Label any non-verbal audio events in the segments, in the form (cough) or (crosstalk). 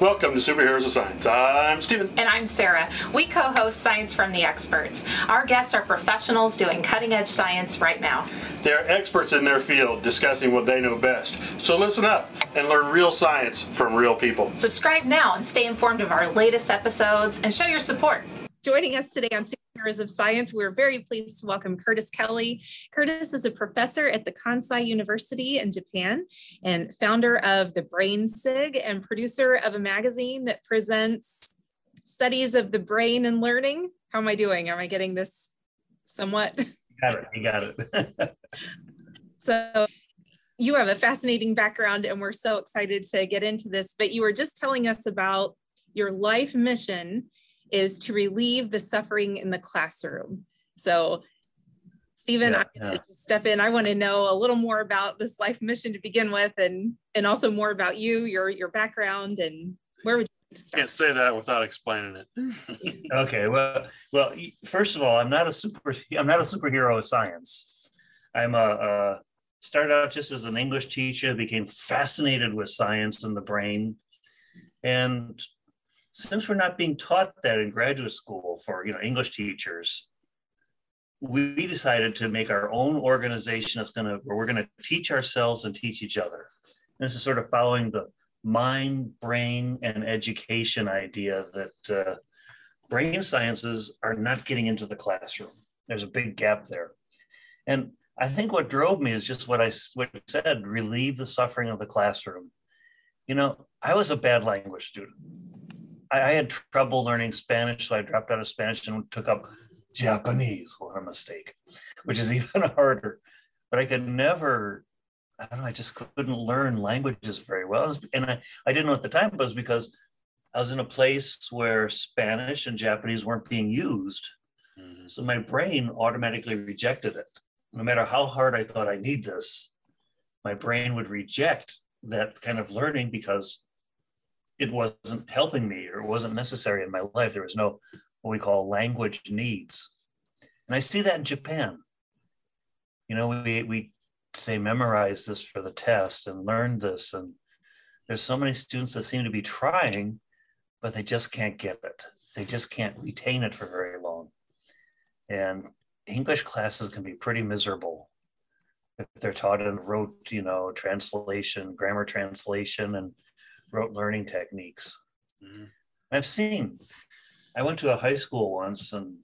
Welcome to Superheroes of Science. I'm Stephen. And I'm Sarah. We co host Science from the Experts. Our guests are professionals doing cutting edge science right now. They're experts in their field discussing what they know best. So listen up and learn real science from real people. Subscribe now and stay informed of our latest episodes and show your support. Joining us today on Superheroes of Science, we're very pleased to welcome Curtis Kelly. Curtis is a professor at the Kansai University in Japan and founder of the Brain SIG and producer of a magazine that presents studies of the brain and learning. How am I doing? Am I getting this somewhat? (laughs) You got it. You got it. so you have a fascinating background and we're so excited to get into this, but you were just telling us about your life mission is to relieve the suffering in the classroom. So Stephen, yeah, I yeah. step in. I want to know a little more about this life mission to begin with, and and also more about you, your your background, and where would you start? Can't say that without explaining it. (laughs) okay, well, well, first of all, I'm not a super. I'm not a superhero of science. I'm a, a started out just as an English teacher, became fascinated with science and the brain, and since we're not being taught that in graduate school for you know English teachers, we decided to make our own organization that's going to where we're going to teach ourselves and teach each other. And this is sort of following the mind, brain, and education idea that uh, brain sciences are not getting into the classroom. There's a big gap there, and I think what drove me is just what I what I said: relieve the suffering of the classroom. You know, I was a bad language student. I, I, had trouble learning Spanish, so I dropped out of Spanish and took up Japanese. What a mistake, which is (laughs) even harder. But I could never, I don't know, I just couldn't learn languages very well. And I, I didn't know at the time, but it was because I was in a place where Spanish and Japanese weren't being used. Mm-hmm. So my brain automatically rejected it. No matter how hard I thought I need this, my brain would reject that kind of learning because it wasn't helping me or it wasn't necessary in my life. There was no what we call language needs. And I see that in Japan. You know, we, we say memorize this for the test and learn this. And there's so many students that seem to be trying, but they just can't get it. They just can't retain it for very long. And English classes can be pretty miserable if they're taught in rote, you know, translation, grammar translation, and rote learning techniques. Mm-hmm. I've seen, I went to a high school once and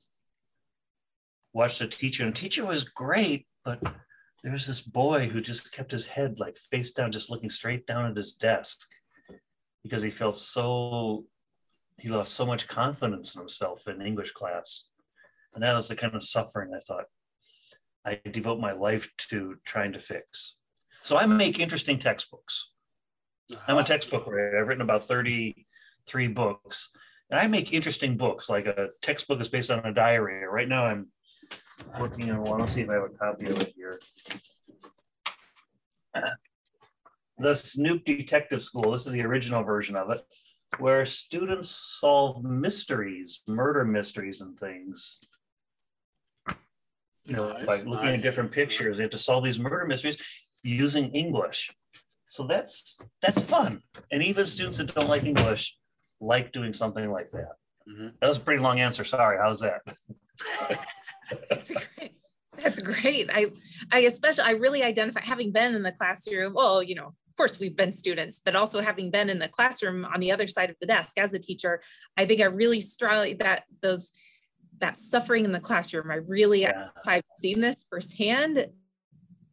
watched a teacher, and the teacher was great, but there was this boy who just kept his head like face down, just looking straight down at his desk because he felt so, he lost so much confidence in himself in English class. And that was the kind of suffering I thought I devote my life to trying to fix. So I make interesting textbooks. I'm a textbook writer. I've written about 33 books. And I make interesting books, like a textbook is based on a diary. Right now I'm working on one. Let's see if I have a copy of it here. The Snoop Detective School, this is the original version of it, where students solve mysteries, murder mysteries and things. You know, nice, by looking nice. at different pictures, they have to solve these murder mysteries using English. So that's that's fun. And even students that don't like English like doing something like that. Mm-hmm. That was a pretty long answer. Sorry. How's that? that's great. That's great. I I especially I really identify having been in the classroom. Well, you know, of course we've been students, but also having been in the classroom on the other side of the desk as a teacher, I think I really strongly that those that suffering in the classroom. I really yeah. I've seen this firsthand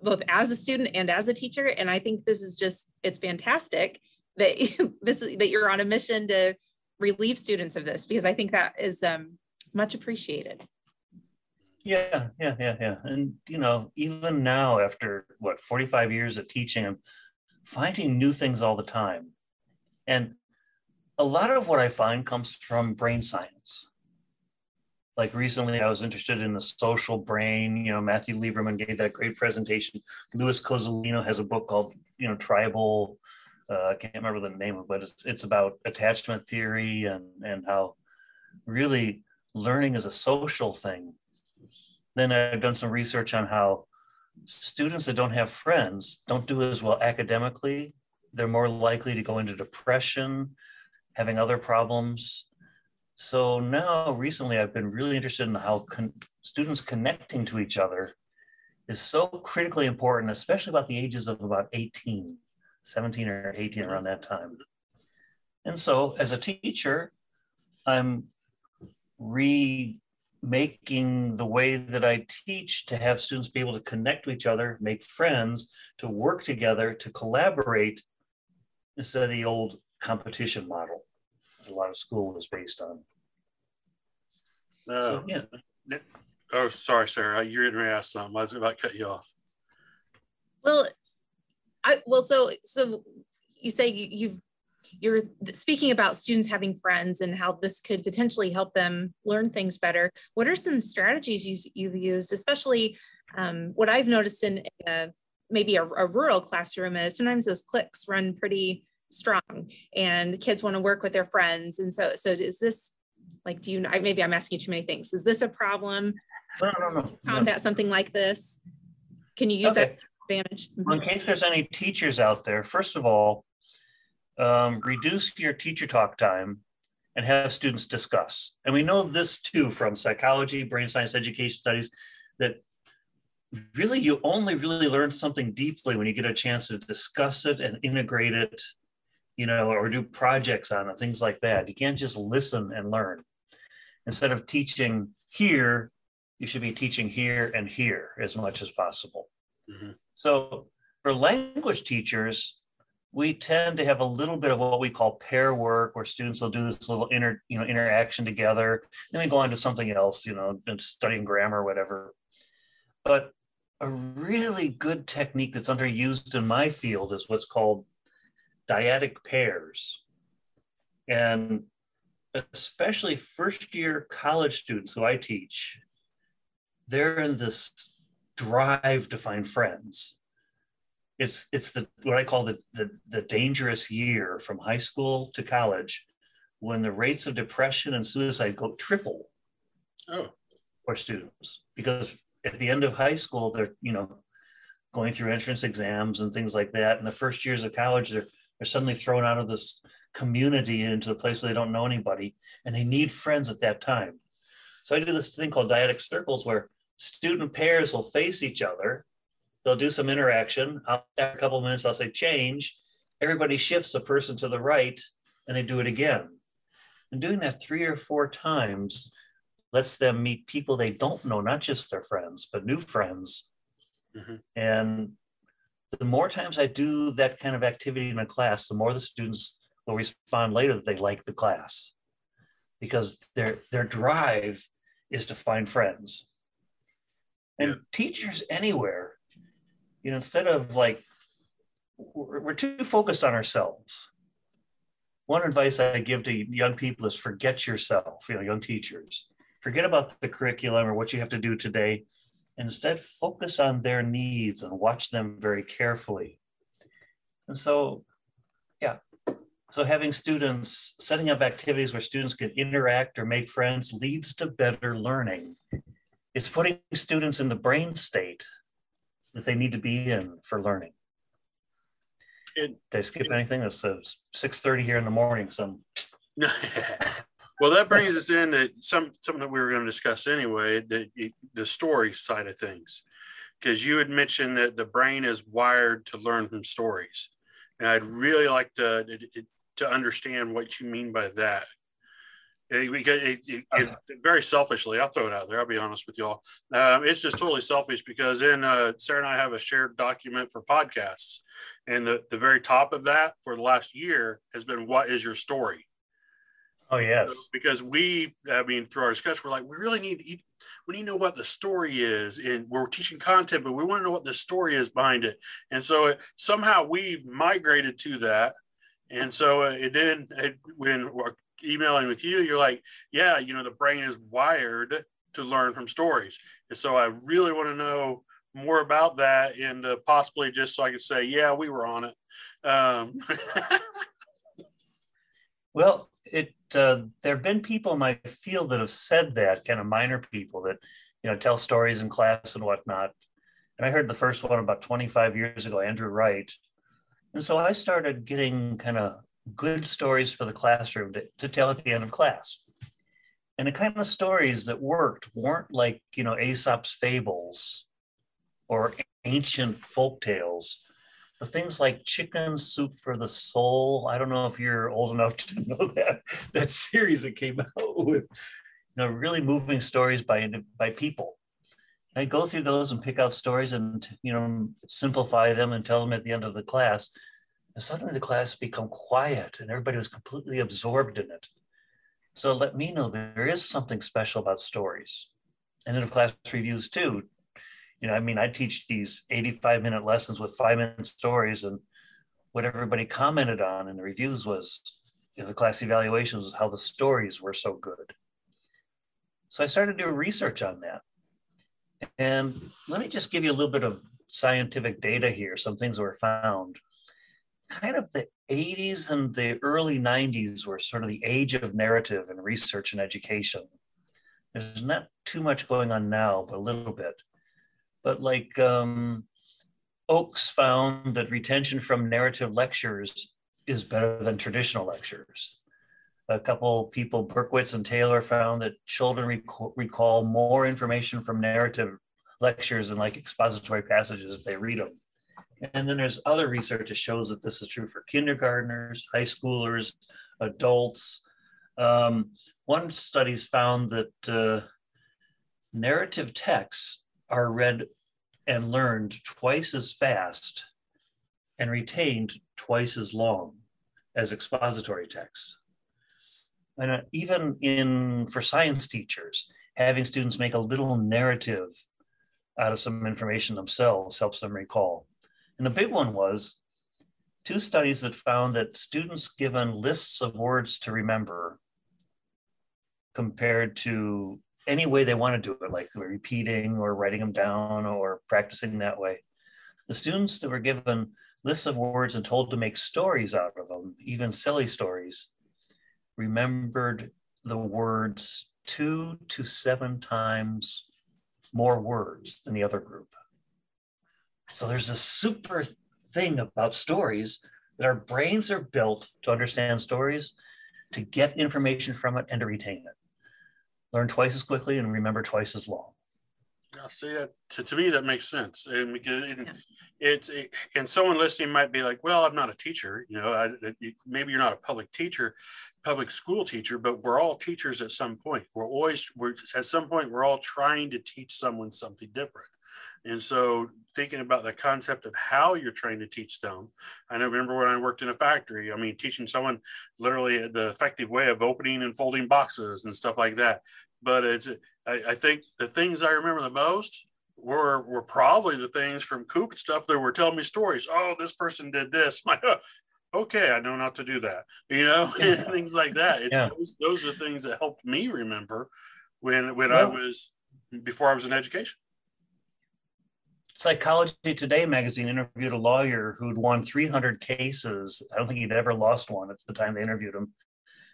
both as a student and as a teacher. And I think this is just, it's fantastic that (laughs) this is, that you're on a mission to relieve students of this because I think that is um, much appreciated. Yeah, yeah, yeah, yeah. And you know, even now after what 45 years of teaching, I'm finding new things all the time. And a lot of what I find comes from brain science like recently I was interested in the social brain. You know, Matthew Lieberman gave that great presentation. Louis Cozolino has a book called, you know, Tribal. Uh, I can't remember the name of it, but it's, it's about attachment theory and, and how really learning is a social thing. Then I've done some research on how students that don't have friends don't do as well academically. They're more likely to go into depression, having other problems. So now recently I've been really interested in how con- students connecting to each other is so critically important, especially about the ages of about 18, 17 or 18 around that time. And so as a teacher, I'm remaking the way that I teach to have students be able to connect to each other, make friends, to work together, to collaborate instead of the old competition model that a lot of school is based on. Uh, so, yeah. Oh, sorry, Sarah. You're going to ask something. I was about to cut you off. Well, I well, so so you say you, you've you're speaking about students having friends and how this could potentially help them learn things better. What are some strategies you, have used, especially um, what I've noticed in a, maybe a, a, rural classroom is sometimes those cliques run pretty strong and kids want to work with their friends. And so, so is this like, do you, maybe I'm asking you too many things. Is this a problem? No, no, no. Combat no. something like this? Can you use okay. that advantage? Well, in case there's any teachers out there, first of all, um, reduce your teacher talk time and have students discuss. And we know this too from psychology, brain science, education studies, that really you only really learn something deeply when you get a chance to discuss it and integrate it, you know, or do projects on it, things like that. You can't just listen and learn. Instead of teaching here, you should be teaching here and here as much as possible. Mm-hmm. So for language teachers, we tend to have a little bit of what we call pair work where students will do this little inter you know interaction together then we go on to something else you know studying grammar or whatever but a really good technique that's underused in my field is what's called dyadic pairs. And especially first year college students who i teach they're in this drive to find friends. It's it's the what I call the, the the dangerous year from high school to college when the rates of depression and suicide go triple oh. for students. Because at the end of high school they're you know going through entrance exams and things like that. And the first years of college they're they're suddenly thrown out of this community into a place where they don't know anybody and they need friends at that time so i do this thing called dyadic circles where student pairs will face each other they'll do some interaction. I'll a couple of minutes, I'll say change. Everybody shifts a person to the right and they do it again. And doing that three or four times lets them meet people they don't know, not just their friends, but new friends. Mm-hmm. And the more times I do that kind of activity in a class, the more the students will respond later that they like the class because their their drive is to find friends. And yeah. teachers anywhere you know, instead of like, we're, we're too focused on ourselves. One advice I give to young people is forget yourself, you know, young teachers. Forget about the curriculum or what you have to do today. Instead, focus on their needs and watch them very carefully. And so, yeah, so having students, setting up activities where students can interact or make friends leads to better learning. It's putting students in the brain state that they need to be in for learning. It, Did I skip it, anything? It's uh, six thirty here in the morning. So, (laughs) well, that brings us in into some something that we were going to discuss anyway. The the story side of things, because you had mentioned that the brain is wired to learn from stories, and I'd really like to to understand what you mean by that. Because it, it, it, very selfishly, I'll throw it out there. I'll be honest with y'all. Um, it's just totally selfish because in uh, Sarah and I have a shared document for podcasts, and the the very top of that for the last year has been what is your story. Oh yes, so, because we, I mean, through our discussion, we're like, we really need to we need to know what the story is, and we're teaching content, but we want to know what the story is behind it. And so it, somehow we've migrated to that, and so uh, it then it, when we're emailing with you, you're like, yeah, you know, the brain is wired to learn from stories. And so I really want to know more about that and uh, possibly just so I can say, yeah, we were on it. Um, (laughs) well, it uh, there have been people in my field that have said that, kind of minor people that, you know, tell stories in class and whatnot. And I heard the first one about 25 years ago, Andrew Wright. And so I started getting kind of good stories for the classroom to, to tell at the end of class. And the kind of stories that worked weren't like, you know, Aesop's fables or ancient folk tales, but things like Chicken Soup for the Soul. I don't know if you're old enough to (laughs) know that that series that came (laughs) out with you know really moving stories by by people. I go through those and pick out stories and you know simplify them and tell them at the end of the class. And suddenly the class become quiet and everybody was completely absorbed in it. So let me know there is something special about stories. And in the class reviews too, you know, I mean, I teach these 85 minute lessons with five minute stories, and what everybody commented on in the reviews was the class evaluations was how the stories were so good. So I started doing research on that. And let me just give you a little bit of scientific data here, some things were found. Kind of the 80s and the early 90s were sort of the age of narrative and research and education. There's not too much going on now, but a little bit but like um, Oakes found that retention from narrative lectures is better than traditional lectures. A couple people, Berkowitz and Taylor, found that children rec- recall more information from narrative lectures than like expository passages if they read them. And then there's other research that shows that this is true for kindergartners, high schoolers, adults. Um, one study's found that uh, narrative texts are read and learned twice as fast and retained twice as long as expository texts. And uh, even in for science teachers, having students make a little narrative out of some information themselves helps them recall. And the big one was two studies that found that students given lists of words to remember compared to any way they want to do it, like repeating or writing them down or practicing that way. The students that were given lists of words and told to make stories out of them, even silly stories, remembered the words two to seven times more words than the other group. So there's a super thing about stories that our brains are built to understand stories, to get information from it, and to retain it learn twice as quickly and remember twice as long. I see it. To, to me, that makes sense. And because it, yeah. it's, it, and someone listening might be like, well, I'm not a teacher. You know, I, maybe you're not a public teacher, public school teacher, but we're all teachers at some point. We're always, we're at some point, we're all trying to teach someone something different. And so thinking about the concept of how you're trying to teach them. I remember when I worked in a factory, I mean, teaching someone literally the effective way of opening and folding boxes and stuff like that. But it's, I, I think the things I remember the most were, were probably the things from Coop stuff that were telling me stories. Oh, this person did this. (laughs) My, okay, I know not to do that, you know, (laughs) yeah. things like that. It's, yeah. those, those are things that helped me remember when, when well, I was, before I was in education. Psychology Today magazine interviewed a lawyer who'd won 300 cases. I don't think he'd ever lost one at the time they interviewed him.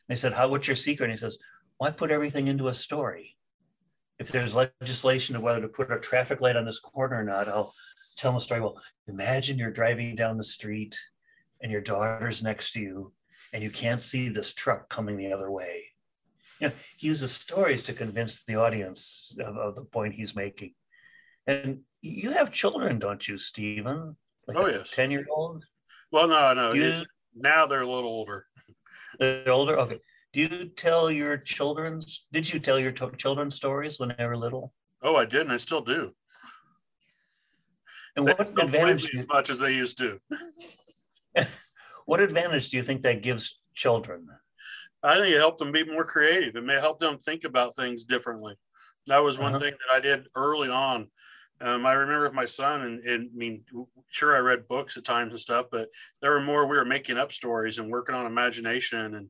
They said, "How? What's your secret?" And he says, "Why put everything into a story? If there's legislation of whether to put a traffic light on this corner or not, I'll tell them a story. Well, imagine you're driving down the street and your daughter's next to you, and you can't see this truck coming the other way. You know, he uses stories to convince the audience of, of the point he's making. And you have children, don't you, Stephen? Like oh yes, ten year old. Well, no, no. You, now they're a little older. They're older. Okay. Do you tell your children's? Did you tell your t- children stories when they were little? Oh, I did, and I still do. And what advantage? as much as they used to. (laughs) what advantage do you think that gives children? I think it helped them be more creative. It may help them think about things differently. That was one uh-huh. thing that I did early on um, I remember with my son, and, and, I mean, sure, I read books at times and stuff, but there were more. We were making up stories and working on imagination, and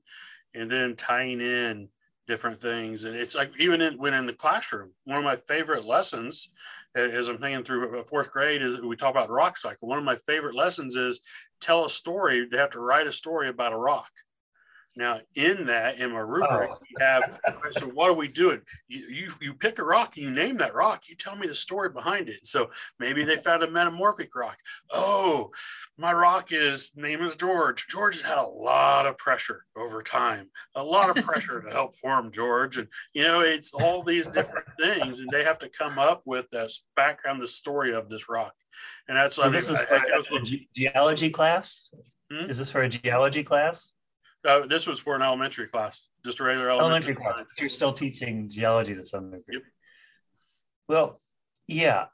and then tying in different things. And it's like even in, when in the classroom, one of my favorite lessons, as I'm thinking through fourth grade, is we talk about rock cycle. One of my favorite lessons is tell a story. They have to write a story about a rock. Now, in that, in my rubric, Oh. you have so what are we doing? You, you you pick a rock, and you name that rock, you tell me the story behind it. So maybe they found a metamorphic rock. Oh, my rock is name is George. George has had a lot of pressure over time, a lot of pressure to help form George. And you know, it's all these different things, and they have to come up with this background, the story of this rock. And that's So I this is I- for I- a ge- geology class? Hmm? Is this for a geology class? Uh, this was for an elementary class, just a regular elementary, Elementary class. class. You're still teaching geology to some degree. Yep. Well, yeah.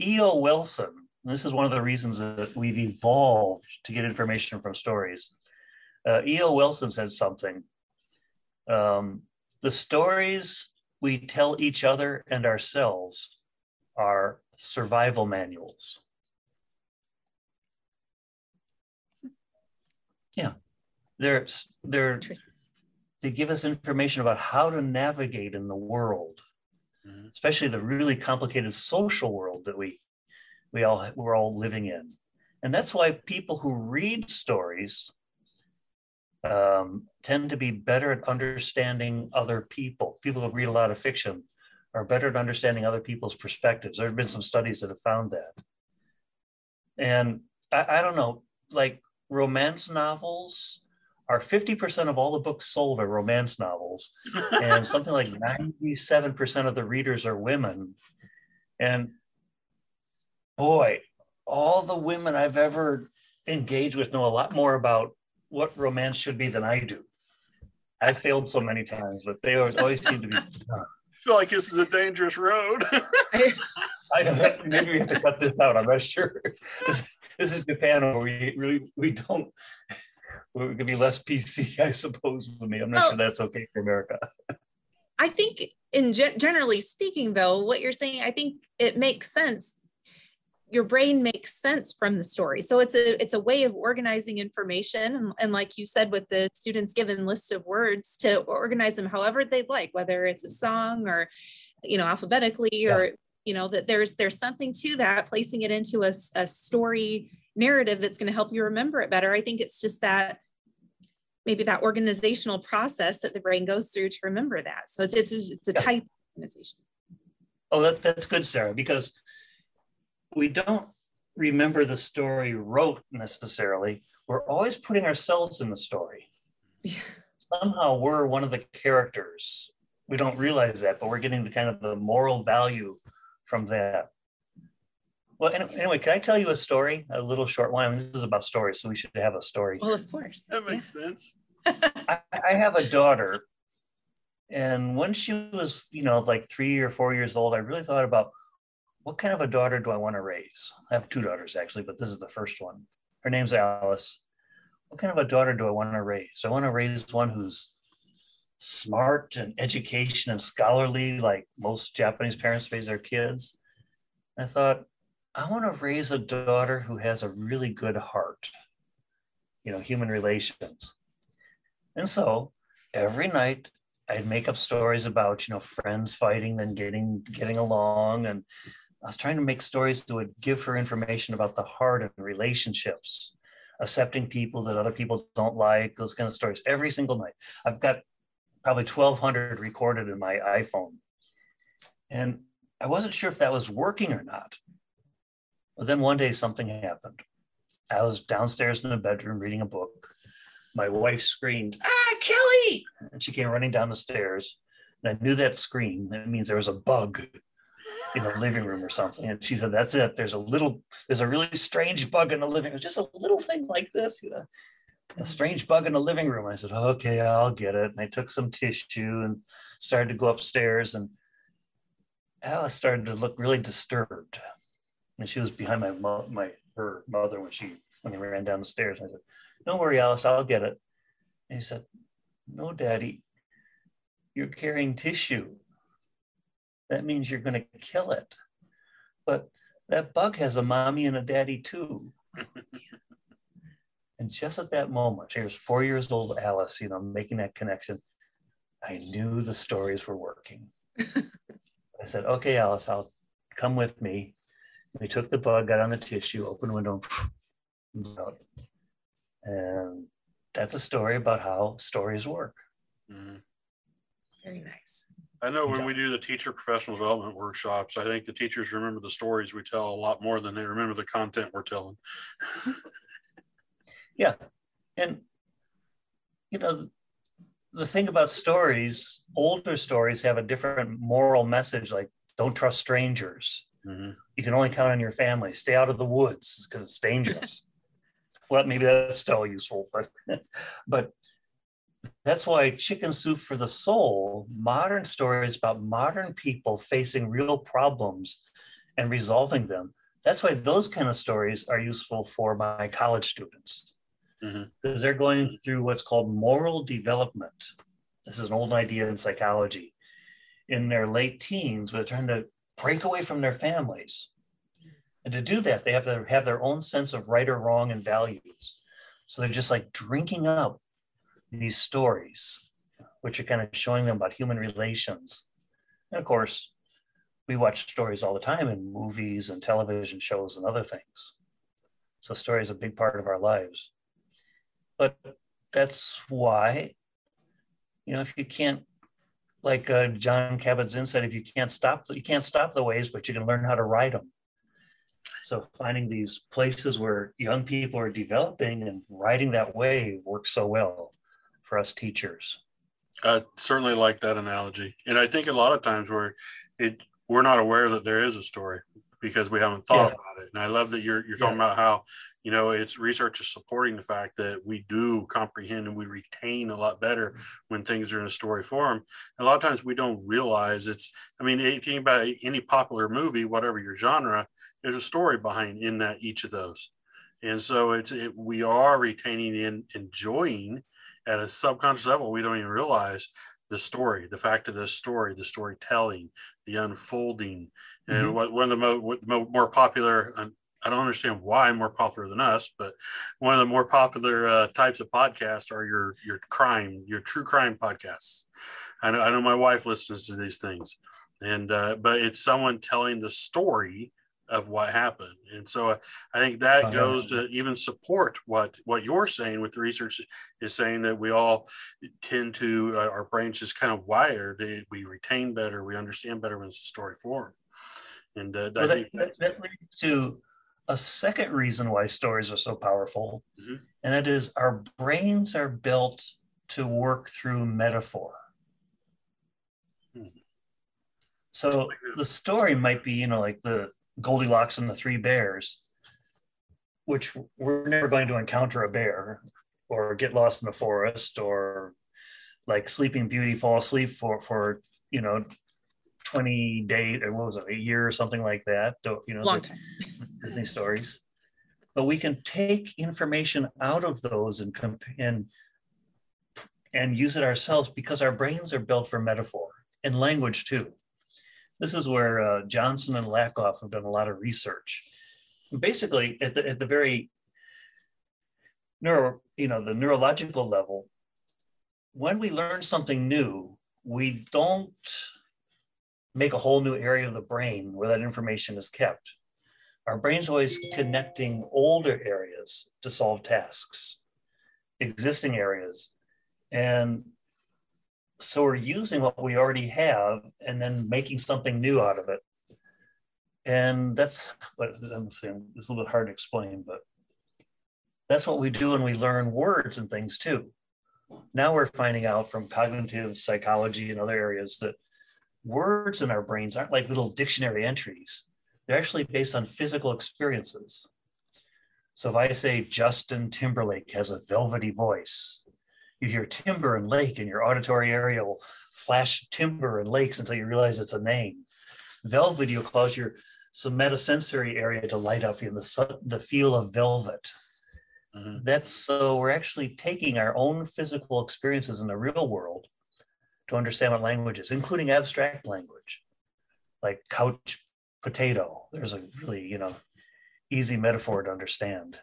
E.O. Wilson, this is one of the reasons that we've evolved to get information from stories. Uh, E.O. Wilson said something. Um, the stories we tell each other and ourselves are survival manuals. Yeah, they're they're Interesting. they give us information about how to navigate in the world, Mhm. especially the really complicated social world that we we all we're all living in. And that's why people who read stories um, tend to be better at understanding other people. People who read a lot of fiction are better at understanding other people's perspectives. There have been some studies that have found that. And I, I don't know, like romance novels are 50% of all the books sold are romance novels and (laughs) something like 97% of the readers are women. And boy all the women i've ever engaged with know a lot more about what romance should be than i do. I failed so many times but they always, always seem to be (laughs) I feel like this is a dangerous road. (laughs) I, maybe we have to cut this out i'm not sure. This, this is japan where we really we don't we could be less pc (laughs) i suppose with me i'm not Oh. sure that's okay for america (laughs) I think in gen- generally speaking though, what you're saying, I think it makes sense. Your brain makes sense from the story. So it's a it's a way of organizing information. And, and like you said, with the students given list of words to organize them however they'd like, whether it's a song or, you know, alphabetically or, you know, that there's there's something to that, placing it into a, a story narrative that's going to help you remember it better. I think it's just that maybe that organizational process that the brain goes through to remember that. So it's it's it's a Yeah. type of organization. Oh, that's that's good, Sarah, because we don't remember the story rote necessarily. We're always putting ourselves in the story. Yeah. Somehow we're one of the characters. We don't realize that, but we're getting the kind of the moral value from that. Well, any- anyway, can I tell you a story? A little short one. I mean, this is about stories, so we should have a story. Well, of course. that makes sense. (laughs) I, I have a daughter, and when she was, you know, like three or four years old, I really thought about what kind of a daughter do I want to raise? I have two daughters actually, but this is the first one. Her name's Alice. What kind of a daughter do I want to raise? I want to raise one who's smart and education and scholarly, like most Japanese parents raise their kids. I thought, I want to raise a daughter who has a really good heart, you know, human relations. And so every night I'd make up stories about, you know, friends fighting, then getting getting along. And I was trying to make stories that would give her information about the heart and relationships, accepting people that other people don't like, those kind of stories every single night. I've got probably 1,200 recorded in my iPhone. And I wasn't sure if that was working or not. But then one day something happened. I was downstairs in the bedroom reading a book. My wife screamed, Ah, Kelly! And she came running down the stairs. And I knew that scream. That means there was a bug in the living room or something. And she said, That's it. There's a little, there's a really strange bug in the living room. Just a little thing like this, you know, a strange bug in the living room. I said, Okay, I'll get it. And I took some tissue and started to go upstairs. And Alice started to look really disturbed. And she was behind my mo- my her mother when she when they ran down the stairs. And I said, Don't worry, Alice, I'll get it. And he said, No, Daddy, you're carrying tissue. That means you're going to kill it. But that bug has a mommy and a daddy too. (laughs) and just at that moment, here's four years old Alice, you know, making that connection. I knew the stories were working. (laughs) I said, okay, Alice, I'll come with me. We took the bug, got on the tissue, opened the window, and out. and that's a story about how stories work. Mhm. Very nice. I know when we do the teacher professional development workshops, I think the teachers remember the stories we tell a lot more than they remember the content we're telling. (laughs) Yeah. And, you know, the thing about stories, older stories have a different moral message like, don't trust strangers. Mhm. You can only count on your family. Stay out of the woods because it's dangerous. (laughs) well, maybe that's still useful, but (laughs) but that's why Chicken Soup for the Soul, modern stories about modern people facing real problems and resolving them. That's why those kind of stories are useful for my college students because they're going through what's called moral development. This is an old idea in psychology. In their late teens, they're trying to break away from their families. And to do that, they have to have their own sense of right or wrong and values. So they're just like drinking up these stories, which are kind of showing them about human relations. And of course, we watch stories all the time in movies and television shows and other things. So story is a big part of our lives. But that's why, you know, if you can't, like uh, John Kabat-Zinn said, if you can't stop, you can't stop the waves, but you can learn how to ride them. So finding these places where young people are developing and riding that wave works so well for us teachers. I certainly like that analogy, and I think a lot of times we're it we're not aware that there is a story because we haven't thought Yeah. about it. And I love that you're you're talking about how you know it's research is supporting the fact that we do comprehend and we retain a lot better when things are in a story form. A lot of times we don't realize it's. I mean, if you think about any popular movie, whatever your genre, there's a story behind in that each of those, and so it's it, we are retaining and enjoying at a subconscious level. We don't even realize the story, the fact of the story, the storytelling, the unfolding, and Mhm. one of the mo- more popular. I don't understand why more popular than us, but one of the more popular uh, types of podcasts are your your crime, your true crime podcasts. I know I know my wife listens to these things, and uh, but it's someone telling the story of what happened, and so uh, I think that Uh-huh. goes to even support what what you're saying with the research is saying that we all tend to uh, our brains just kind of wired. We retain better, we understand better when it's a story form, and uh, Well, that, that, that leads to a second reason why stories are so powerful, Mhm. and that is our brains are built to work through metaphor. Hmm. So the story might be, you know, like the Goldilocks and the Three Bears, which we're never going to encounter a bear or get lost in the forest or like Sleeping Beauty fall asleep for for you know 20 days or what was it a year or something like that you know Long time. (laughs) disney stories. But we can take information out of those and comp- and and use it ourselves because our brains are built for metaphor and language too. This is where uh, johnson and lakoff have done a lot of research. Basically at the, at the very neuro you know the neurological level when we learn something new we don't make a whole new area of the brain where that information is kept. Our brain's always connecting older areas to solve tasks existing areas. And so we're using what we already have and then making something new out of it. And that's what i'm saying it's a little bit hard to explain but that's what we do when we learn words and things too. Now we're finding out from cognitive psychology and other areas that words in our brains aren't like little dictionary entries. They're actually based on physical experiences. So if i say justin timberlake has a velvety voice you hear timber and lake and your auditory area will flash timber and lakes until you realize it's a name. Velvety will cause your somatosensory area to light up in the, the feel of velvet. Mhm. that's so we're actually taking our own physical experiences in the real world to understand what language is, including abstract language, like couch potato. There's a really, you know, easy metaphor to understand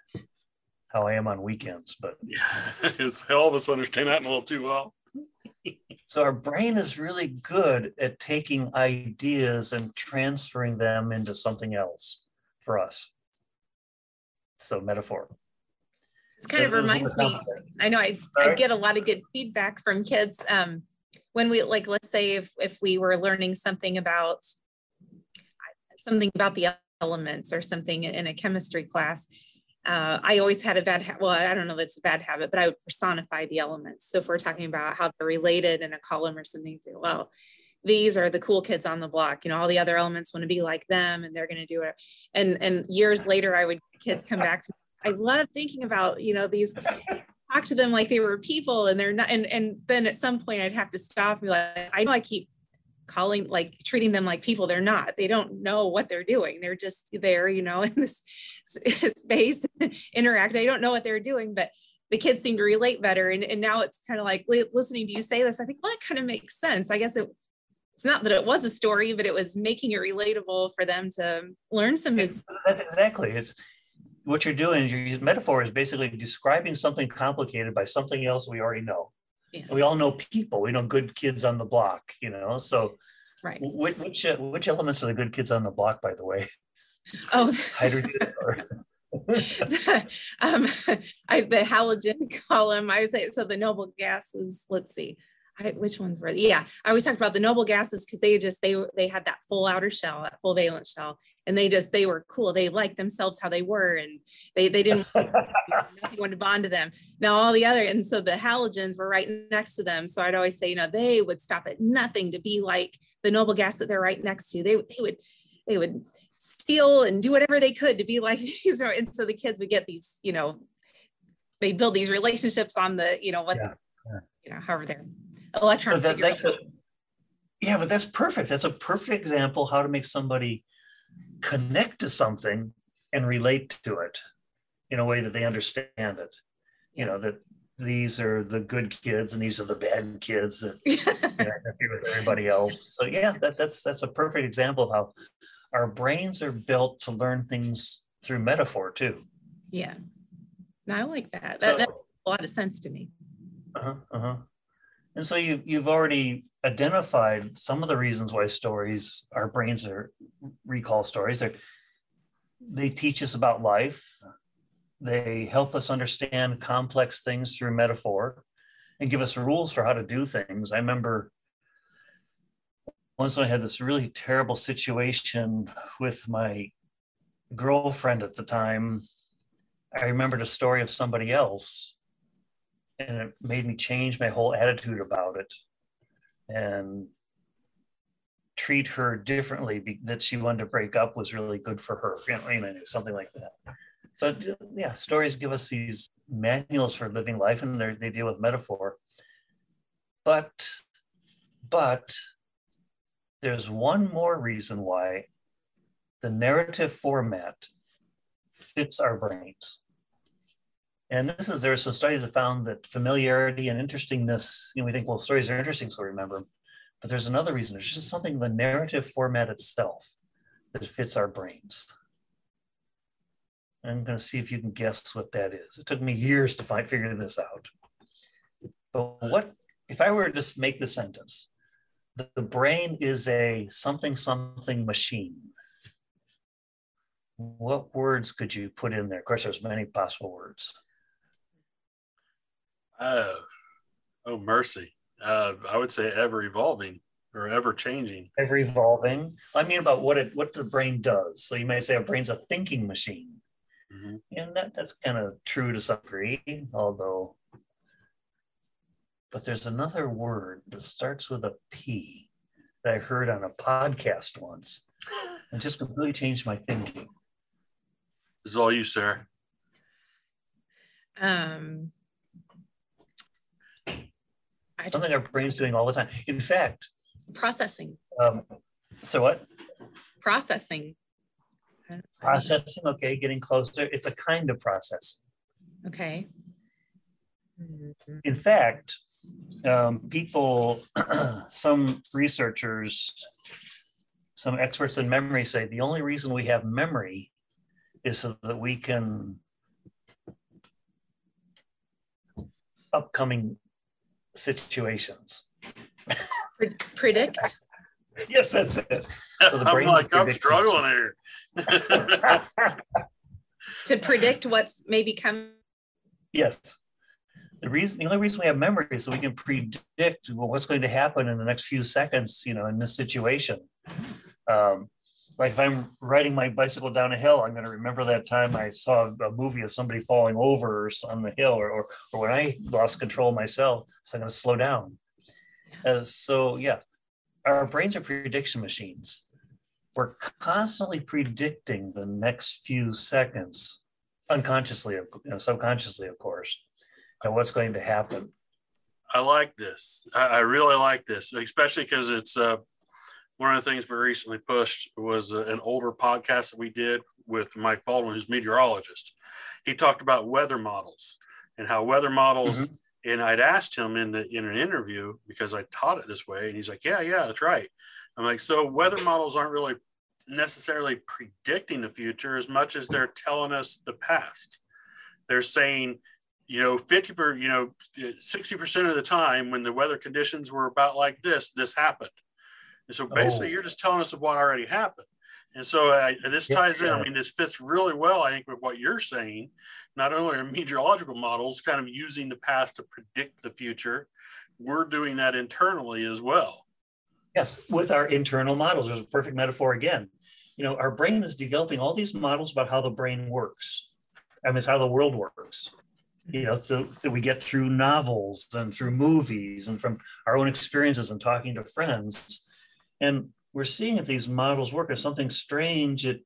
how I am on weekends. But yeah, (laughs) it's all of us understand that a little too well. so our brain is really good at taking ideas and transferring them into something else for us. So metaphor. This kind of reminds me, I know I, I get a lot of good feedback from kids. Um, when we like, let's say if, if we were learning something about something about the elements or something in a chemistry class, uh, I always had a bad, ha- well, I don't know that's a bad habit, but I would personify the elements. So if we're talking about how they're related in a column or something, say, well, these are the cool kids on the block. You know, all the other elements want to be like them, and they're going to do it. And and years later, I would kids come back to. Me. I love thinking about you know these. Talk to them like they were people, and they're not. And and then at some point, I'd have to stop and be like, I know I keep calling like treating them like people. They're not. They don't know what they're doing. They're just there you know (laughs) in this (laughs) space interact. They don't know what they're doing but the kids seem to relate better. And, and now it's kind of like listening to you say this i think well that kind of makes sense. I guess it it's not that it was a story but it was making it relatable for them to learn some that's exactly it's what you're doing is your metaphor is basically describing something complicated by something else we already know yeah. we all know people. We know good kids on the block, you know. So, right. Which which, uh, which elements are the good kids on the block, by the way? Oh, (laughs) hydrogen. Or... (laughs) um, (laughs) I, the halogen column. I would say so. The noble gases. Let's see. I, which ones were yeah i always talked about the noble gases because they just they they had that full outer shell that full valence shell and they just they were cool. They liked themselves how they were and they they didn't (laughs) nothing wanted to bond to them. Now all the other and so the halogens were right next to them so i'd always say you know they would stop at nothing to be like the noble gas that they're right next to. They, they would they would steal and do whatever they could to be like (laughs) these and so the kids would get these you know they build these relationships on the you know what yeah, yeah. you know however they're electron that, a, yeah but that's perfect. That's a perfect example how to make somebody connect to something and relate to it in a way that they understand it. You know that these are the good kids and these are the bad kids that (laughs) you know, with everybody else. So yeah that, that's that's a perfect example of how our brains are built to learn things through metaphor too. Yeah. I like that. That, so, that makes a lot of sense to me. Uh-huh, uh-huh. And so you, you've already identified some of the reasons why stories, our brains are recall stories. They're, they teach us about life. They help us understand complex things through metaphor and give us rules for how to do things. I remember once when I had this really terrible situation with my girlfriend at the time. I remembered a story of somebody else and it made me change my whole attitude about it and treat her differently be, that she wanted to break up was really good for her you know, you know something like that. But yeah stories give us these manuals for living life and they deal with metaphor. But but there's one more reason why the narrative format fits our brains and this is there are some studies that found that familiarity and interestingness, you know, we think, well, stories are interesting, so we remember them. But there's another reason. There's just something the narrative format itself that fits our brains. I'm going to see if you can guess what that is. It took me years to find figure this out. But what if I were to just make the sentence? The, the brain is a something something machine. What words could you put in there? Of course, there's many possible words. Oh, oh, mercy. Uh, I would say ever evolving or ever changing. Ever evolving. I mean about what it what the brain does. So you may say a brain's a thinking machine, mm-hmm. and that that's kind of true to some degree. Although, but there's another word that starts with a P that I heard on a podcast once, and just completely changed my thinking. This is all you, Sarah. Um, something our brain's doing all the time. In fact, processing. Um, so what? Processing. Processing. Okay, getting closer. It's a kind of processing. Okay. In fact, um, people, (clears throat) some researchers, some experts in memory say the only reason we have memory is so that we can upcoming situations. Predict? (laughs) yes, that's it. So the I'm like, I'm struggling here. (laughs) to predict what's maybe coming. Yes. The reason, the only reason we have memory is so we can predict what's going to happen in the next few seconds, you know, in this situation. Um, like if I'm riding my bicycle down a hill, I'm going to remember that time I saw a movie of somebody falling over on the hill, or or, or when I lost control myself, so I'm going to slow down. Uh, so yeah, our brains are prediction machines. We're constantly predicting the next few seconds, unconsciously, you know, subconsciously, of course, and what's going to happen. I like this. I, I really like this, especially because it's uh, one of the things we recently pushed was uh, an older podcast that we did with Mike Baldwin, who's a meteorologist. He talked about weather models and how weather models. Mm-hmm. And I'd asked him in the in an interview because I taught it this way, and he's like, "Yeah, yeah, that's right." I'm like, "So weather models aren't really necessarily predicting the future as much as they're telling us the past. They're saying, you know, 50 per, you know, 60% of the time when the weather conditions were about like this, this happened. And so basically, oh. you're just telling us of what already happened. And so uh, this ties in. I mean, this fits really well, I think, with what you're saying. Not only are meteorological models kind of using the past to predict the future, we're doing that internally as well. Yes, with our internal models. There's a perfect metaphor again. You know, our brain is developing all these models about how the brain works. I mean, it's how the world works. You know, that we get through novels and through movies and from our own experiences and talking to friends and we're seeing if these models work, if something strange, it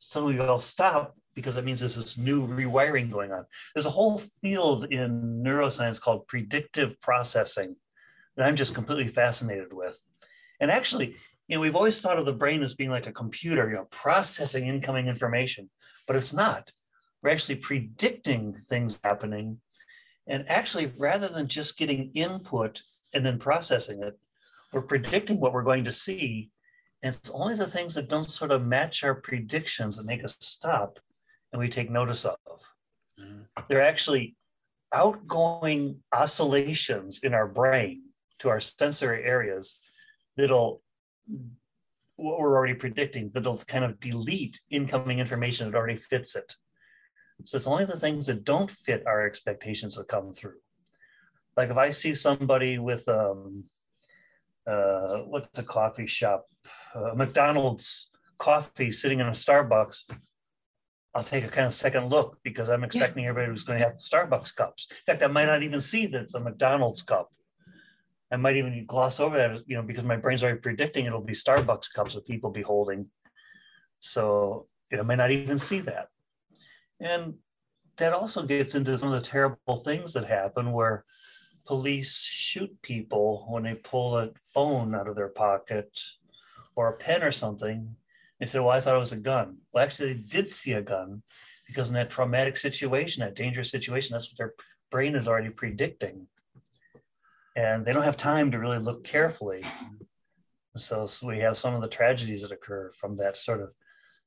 suddenly all stop because that means there's this new rewiring going on. There's a whole field in neuroscience called predictive processing that I'm just completely fascinated with. And actually, you know, we've always thought of the brain as being like a computer, you know, processing incoming information, but it's not. We're actually predicting things happening. And actually, rather than just getting input and then processing it, we're predicting what we're going to see. And it's only the things that don't sort of match our predictions that make us stop and we take notice of. Mm-hmm. They're actually outgoing oscillations in our brain to our sensory areas that'll what we're already predicting that'll kind of delete incoming information that already fits it so it's only the things that don't fit our expectations that come through like if i see somebody with um, uh, what's a coffee shop? Uh, McDonald's coffee sitting in a Starbucks. I'll take a kind of second look because I'm expecting yeah. everybody who's going to have Starbucks cups. In fact, I might not even see that it's a McDonald's cup. I might even gloss over that, you know, because my brain's already predicting it'll be Starbucks cups that people be holding. So you know, I may not even see that. And that also gets into some of the terrible things that happen where police shoot people when they pull a phone out of their pocket or a pen or something. They say, Well, I thought it was a gun. Well, actually, they did see a gun because in that traumatic situation, that dangerous situation, that's what their brain is already predicting. And they don't have time to really look carefully. So, so we have some of the tragedies that occur from that sort of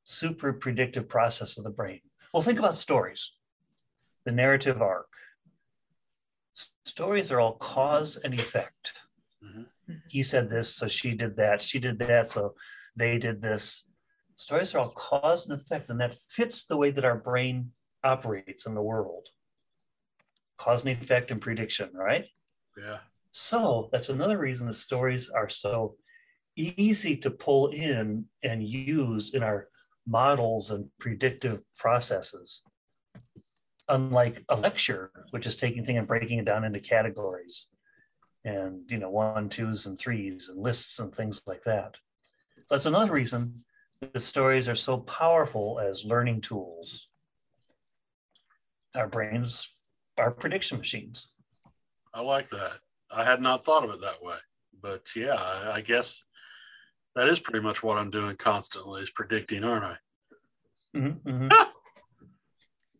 super predictive process of the brain. Well, think about stories, the narrative arc stories are all cause and effect. Mm-hmm. He said this, so she did that. She did that, so they did this. Stories are all cause and effect, and that fits the way that our brain operates in the world. Cause and effect and prediction, right? Yeah. So that's another reason the stories are so easy to pull in and use in our models and predictive processes unlike a lecture, which is taking thing and breaking it down into categories and you know one, twos, and threes and lists and things like that. So that's another reason the stories are so powerful as learning tools. Our brains are prediction machines. I like that. I had not thought of it that way, but yeah, I, I guess that is pretty much what I'm doing constantly is predicting, aren't I? Mm-hmm, mm-hmm. (laughs)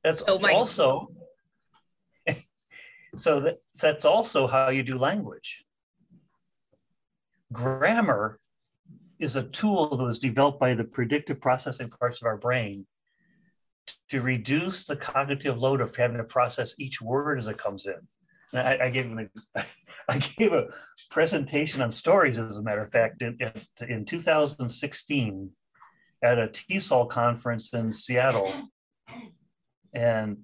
That's oh also (laughs) so that, that's also how you do language. Grammar is a tool that was developed by the predictive processing parts of our brain to reduce the cognitive load of having to process each word as it comes in. And I, I gave an (laughs) I gave a presentation on stories, as a matter of fact, in, in 2016 at a TESOL conference in Seattle and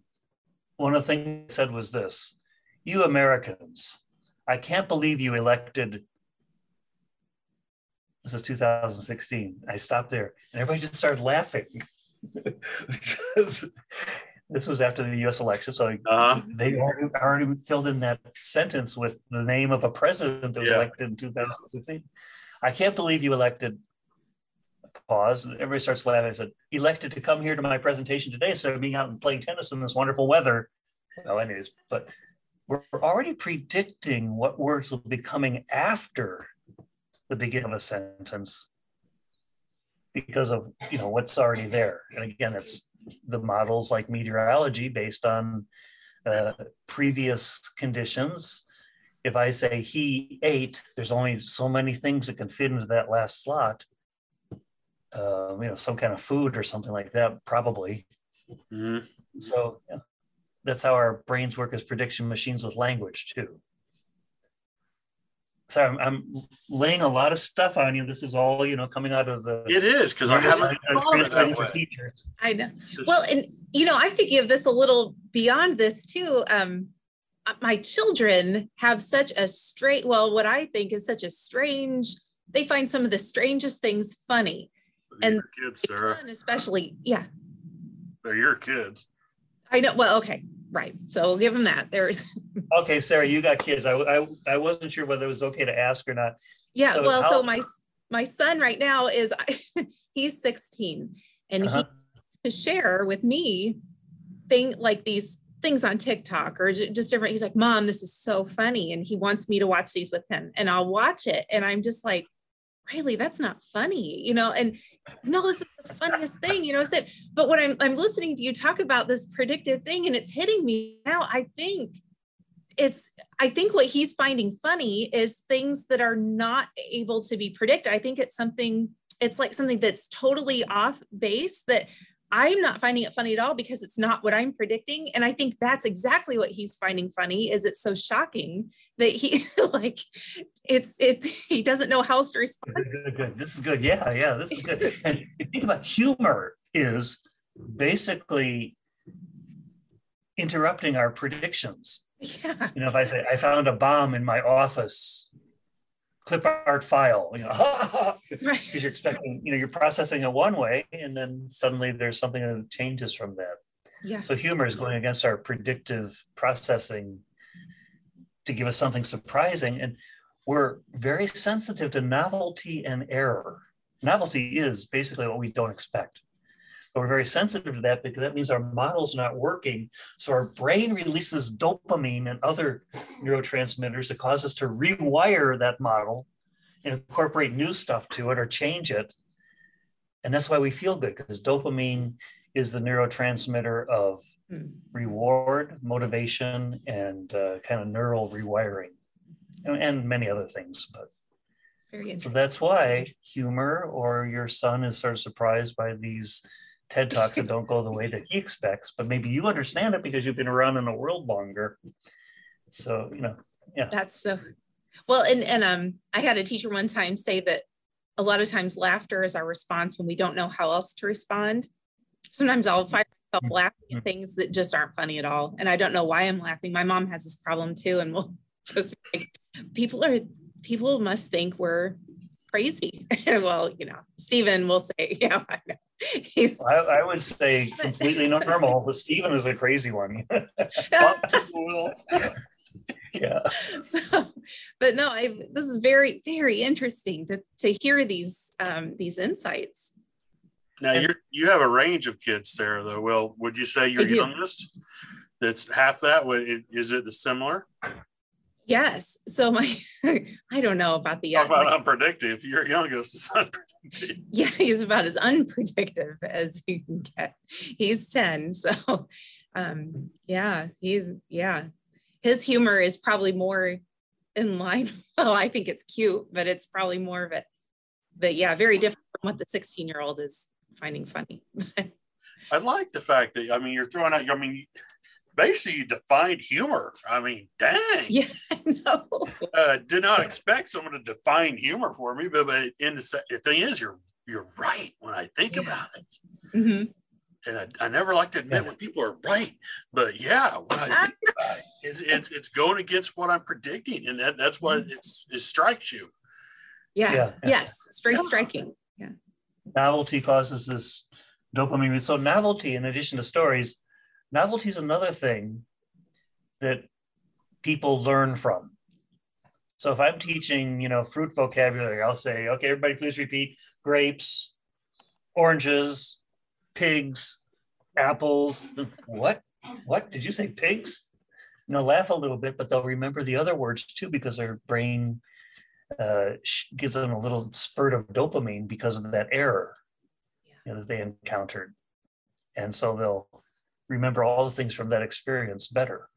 one of the things he said was this You Americans, I can't believe you elected. This is 2016. I stopped there and everybody just started laughing (laughs) because this was after the US election. So uh-huh. they already, already filled in that sentence with the name of a president that was yeah. elected in 2016. I can't believe you elected pause. And everybody starts laughing. I said, elected to come here to my presentation today instead of being out and playing tennis in this wonderful weather. Well, anyways, but we're already predicting what words will be coming after the beginning of a sentence because of you know what's already there. And again, it's the models like meteorology based on uh, previous conditions. If I say he ate, there's only so many things that can fit into that last slot uh, you know, some kind of food or something like that, probably. Mm-hmm. So yeah, that's how our brains work as prediction machines with language too. So I'm, I'm, laying a lot of stuff on you. This is all you know coming out of the. It is because I haven't thought of it that way. I know. Well, and you know, I'm thinking of this a little beyond this too. Um, my children have such a straight. Well, what I think is such a strange. They find some of the strangest things funny and kids, Sarah. especially, yeah. They're your kids. I know. Well, okay, right. So we'll give them that. There's. (laughs) okay, Sarah, you got kids. I, I I wasn't sure whether it was okay to ask or not. Yeah. So well, how- so my my son right now is (laughs) he's 16, and uh-huh. he to share with me thing like these things on TikTok or just different. He's like, Mom, this is so funny. And he wants me to watch these with him. And I'll watch it. And I'm just like, really that's not funny you know and no this is the funniest thing you know I said but when I'm, I'm listening to you talk about this predictive thing and it's hitting me now i think it's i think what he's finding funny is things that are not able to be predicted. I think it's something it's like something that's totally off base that I'm not finding it funny at all because it's not what I'm predicting. And I think that's exactly what he's finding funny is it's so shocking that he (laughs) like it's it he doesn't know how to respond. Good, good, good. This is good. Yeah, yeah, this is good. (laughs) and think about humor is basically interrupting our predictions. Yeah. You know, if I say I found a bomb in my office, clip art file, you know, because (laughs) right. you're expecting, you know, you're processing it one way, and then suddenly there's something that changes from that. Yeah. So humor is going against our predictive processing to give us something surprising, and we're very sensitive to novelty and error. Novelty is basically what we don't expect. But we're very sensitive to that because that means our model's not working. So our brain releases dopamine and other neurotransmitters that cause us to rewire that model and incorporate new stuff to it or change it. And that's why we feel good because dopamine is the neurotransmitter of mm. reward, motivation, and uh, kind of neural rewiring, and, and many other things. But so that's why humor or your son is sort of surprised by these TikToks that (laughs) don't go the way that he expects, but maybe you understand it because you've been around in the world longer. So, you know, yeah. That's so well. And, and um, I had a teacher one time say that a lot of times laughter is our response when we don't know how else to respond. Sometimes I'll find myself mm-hmm. laughing at things that just aren't funny at all. And I don't know why I'm laughing. My mom has this problem too. And we'll (laughs) just like, people are, people must think we're crazy. (laughs) well, you know, Stephen will say, yeah, I know. I, I, would say completely normal, but Stephen is a crazy one. (laughs) yeah. So, (laughs) but no, I, this is very, very interesting to, to hear these um, these insights. Now you you have a range of kids, Sarah. Though, well, would you say your youngest? That's half that. Is it the similar? Yes. So my, (laughs) I don't know about the. Talk about my, unpredictable. Your youngest is (laughs) unpredictable. Yeah, he's about as unpredictable as you can get. He's ten, so um, yeah, he yeah, his humor is probably more in line. (laughs) Well, I think it's cute, but it's probably more of it. But yeah, very different from what the sixteen-year-old is finding funny. I like the fact that I mean you're throwing out. I mean basically defined humor. I mean, dang. Yeah, (laughs) no. Uh, did not expect someone to define humor for me, but, but in the, the thing is, you're you're right when I think yeah. about it. Mm-hmm. and I, I never like to admit when people are right, but yeah, when I (laughs) think about it, it's, it's it's going against what I'm predicting, and that, that's what it's it strikes you. Yeah. Yeah. Yes. It's very Yeah. striking. Yeah. Novelty causes this dopamine. So novelty, in addition to stories, novelty is another thing that people learn from. So if I'm teaching, you know, fruit vocabulary, I'll say, okay, everybody, please repeat: grapes, oranges, pigs, apples. What? What did you say? Pigs? And they'll laugh a little bit, but they'll remember the other words too because their brain uh, gives them a little spurt of dopamine because of that error you know, that they encountered. And so they'll remember all the things from that experience better.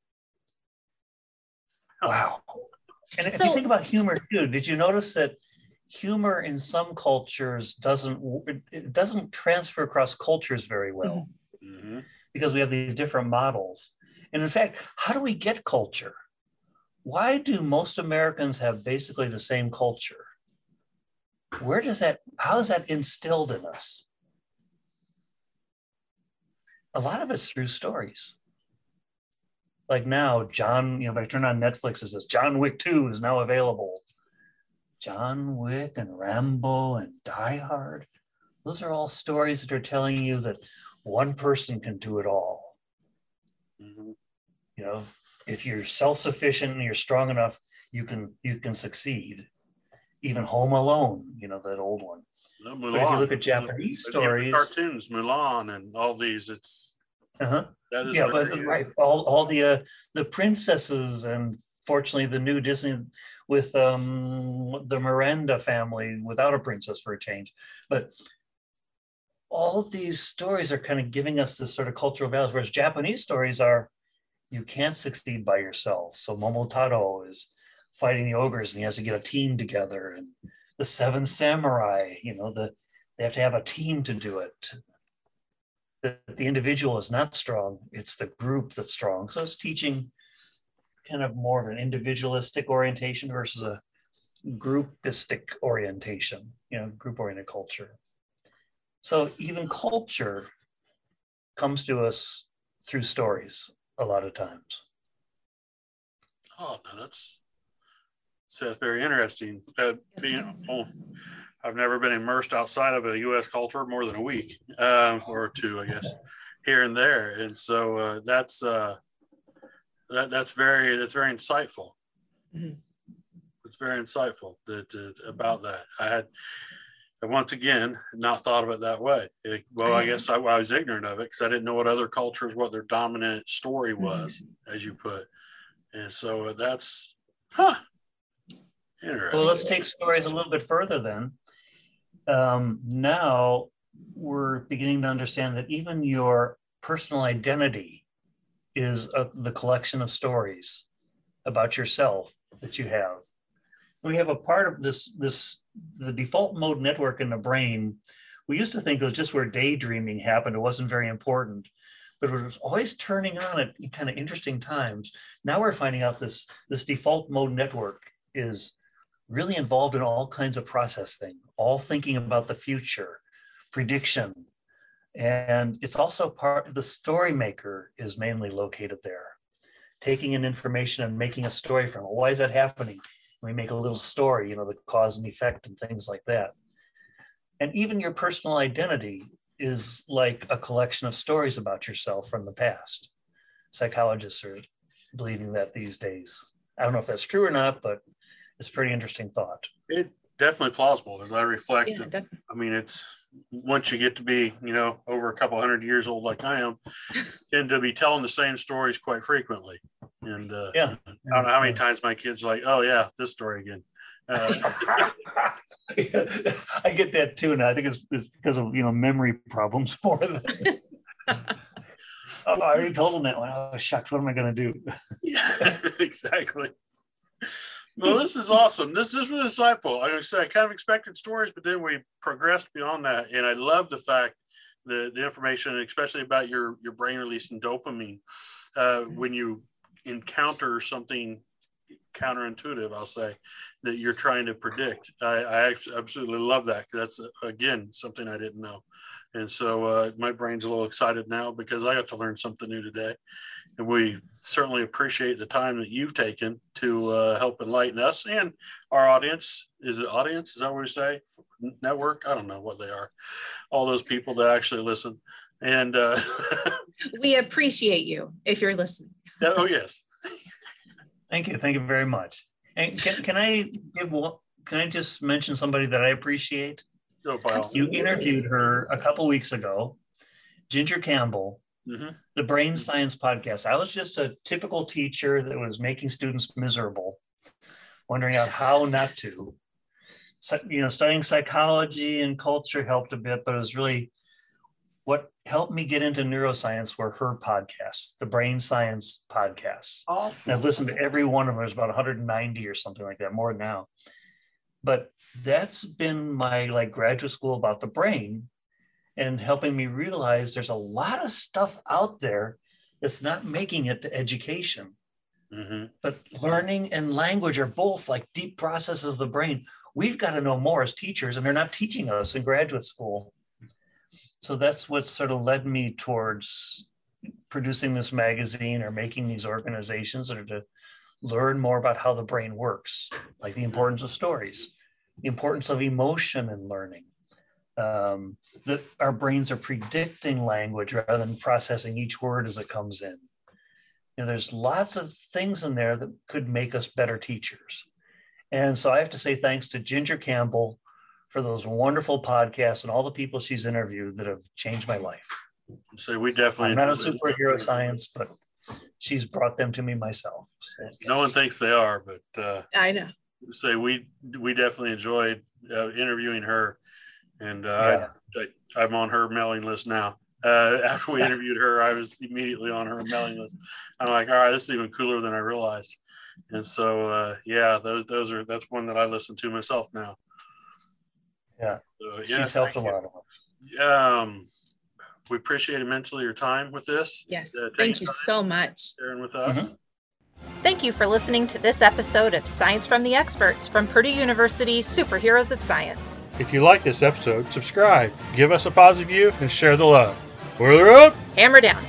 Wow. And if you think about humor too, did you notice that humor in some cultures doesn't it- it doesn't transfer across cultures very well hmm because we have these different models. And in fact, how do we get culture? Why do most Americans have basically the same culture? Where does that, how is that instilled in us? A lot of it's through stories. Like now, John, you know, if I turn on Netflix, it says John Wick 2 is now available. John Wick and Rambo and Die Hard, those are all stories that are telling you that one person can do it all. hmm You know, if you're self-sufficient and you're strong enough, you can you can succeed. Even Home Alone, you know that old one. No, But if you look at Japanese stories, cartoons, Mulan, and all these, it's uh-huh. that is yeah, but they- right, all all the uh, the princesses and fortunately the new Disney with um the Miranda family without a princess for a change, but all of these stories are kind of giving us this sort of cultural values, whereas Japanese stories are you can't succeed by yourself. So Momotaro is fighting the ogres and he has to get a team together, and the Seven Samurai, you know, the they have to have a team to do it that the individual is not strong, it's the group that's strong. So it's teaching kind of more of an individualistic orientation versus a groupistic orientation, you know, group oriented culture. So even culture comes to us through stories a lot of times. Oh no, that's so that's very interesting. Uh, Yes, being, oh, I've never been immersed outside of a U.S. culture more than a week um, or two, I guess, (laughs) here and there, and so uh, that's uh, that that's very that's very insightful. Mhm. It's very insightful that uh, about that. I had once again not thought of it that way. It- well, I guess I, I was ignorant of it because I didn't know what other cultures, what their dominant story was, as you put. And so that's, huh. Well, let's take stories a little bit further then. Um, now we're beginning to understand that even your personal identity is a, the collection of stories about yourself that you have. We have a part of this, this, the default mode network in the brain. We used to think it was just where daydreaming happened. It wasn't very important, but it was always turning on at kind of interesting times. Now we're finding out this, this default mode network is really involved in all kinds of processing, all thinking about the future, prediction. And it's also part of the story maker is mainly located there, taking in information and making a story from it. Why is that happening? We make a little story, you know, the cause and effect and things like that. And even your personal identity is like a collection of stories about yourself from the past. Psychologists are believing that these days. I don't know if that's true or not, but it's a pretty interesting thought. it definitely plausible as I reflect. Yeah, def- I mean, it's once you get to be, you know, over a couple hundred years old like I am, (laughs) tend to be telling the same stories quite frequently. And uh, Yeah. I don't know how many times my kids are like, oh yeah, this story again. Uh, (laughs) (laughs) I get that too, and I think it's, it's because of you know memory problems more than. oh, I already told them that one. Oh shucks, what am I going to do? yeah, exactly. Well, this is awesome. This this was insightful. I said I kind of expected stories, but then we progressed beyond that, and I love the fact the the information, especially about your your brain releasing dopamine uh, when you encounter something counterintuitive, I'll say, that you're trying to predict. I, I absolutely love that. That's again something I didn't know, and so uh, my brain's a little excited now because I got to learn something new today, and we certainly appreciate the time that you've taken to uh, help enlighten us and our audience. Is it audience? Is that what we say? Network? I don't know what they are. All those people that actually listen, and uh, (laughs) we appreciate you if you're listening. oh yes. Thank you. Thank you very much. And can, can I give one, can I just mention somebody that I appreciate? No You interviewed her a couple weeks ago, Ginger Campbell, mm-hmm. the Brain Science Podcast. I was just a typical teacher that was making students miserable, wondering out how not to. So, you know, studying psychology and culture helped a bit, but it was really what helped me get into neuroscience were her podcasts, the Brain Science podcasts. Awesome. And I've listened to every one of them. There's about 190 or something like that, more now. But that's been my like graduate school about the brain and helping me realize there's a lot of stuff out there that's not making it to education. Mm-hmm. But learning and language are both like deep processes of the brain. We've got to know more as teachers, and they're not teaching us in graduate school so that's what sort of led me towards producing this magazine or making these organizations or to learn more about how the brain works, like the importance of stories, the importance of emotion in learning. Um, that our brains are predicting language rather than processing each word as it comes in. You know, there's lots of things in there that could make us better teachers. And so I have to say thanks to Ginger Campbell for those wonderful podcasts and all the people she's interviewed that have changed my life. So we definitely I'm not a superhero science, but she's brought them to me myself. No one thinks they are, but uh, I know. Say we we definitely enjoyed uh, interviewing her, and uh, yeah. I, am on her mailing list now. Uh, (laughs) after we interviewed her, I was immediately on her mailing list. I'm like, all right, this is even cooler than I realized. And so, uh, yeah, those those are that's one that I listen to myself now. Yeah. So, yes, She's helped a lot of Um, we appreciate immensely your time with this. Yes. Uh, Thank you so much. Sharing with us. Mm-hmm. Thank you for listening to this episode of Science from the Experts from Purdue University Superheroes of Science. If you like this episode, subscribe, give us a positive view, and share the love. Boiler up! Hammer down.